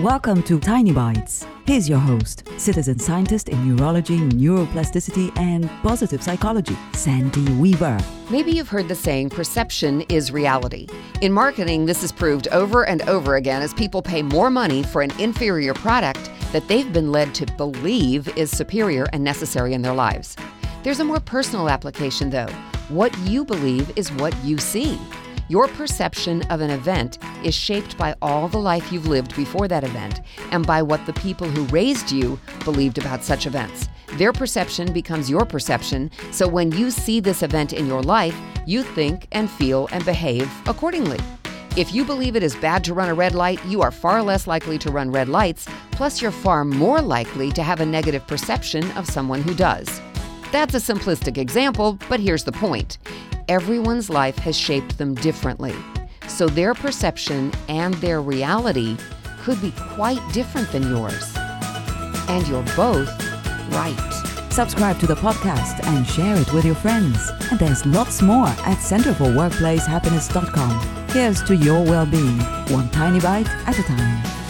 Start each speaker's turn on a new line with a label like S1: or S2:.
S1: Welcome to Tiny Bites. Here's your host, citizen scientist in neurology, neuroplasticity, and positive psychology, Sandy Weaver.
S2: Maybe you've heard the saying, perception is reality. In marketing, this is proved over and over again as people pay more money for an inferior product that they've been led to believe is superior and necessary in their lives. There's a more personal application, though. What you believe is what you see. Your perception of an event is shaped by all the life you've lived before that event and by what the people who raised you believed about such events. Their perception becomes your perception, so when you see this event in your life, you think and feel and behave accordingly. If you believe it is bad to run a red light, you are far less likely to run red lights, plus, you're far more likely to have a negative perception of someone who does. That's a simplistic example, but here's the point everyone's life has shaped them differently. So their perception and their reality could be quite different than yours. And you're both right.
S1: Subscribe to the podcast and share it with your friends. And there's lots more at centerforworkplacehappiness.com. Here's to your well being, one tiny bite at a time.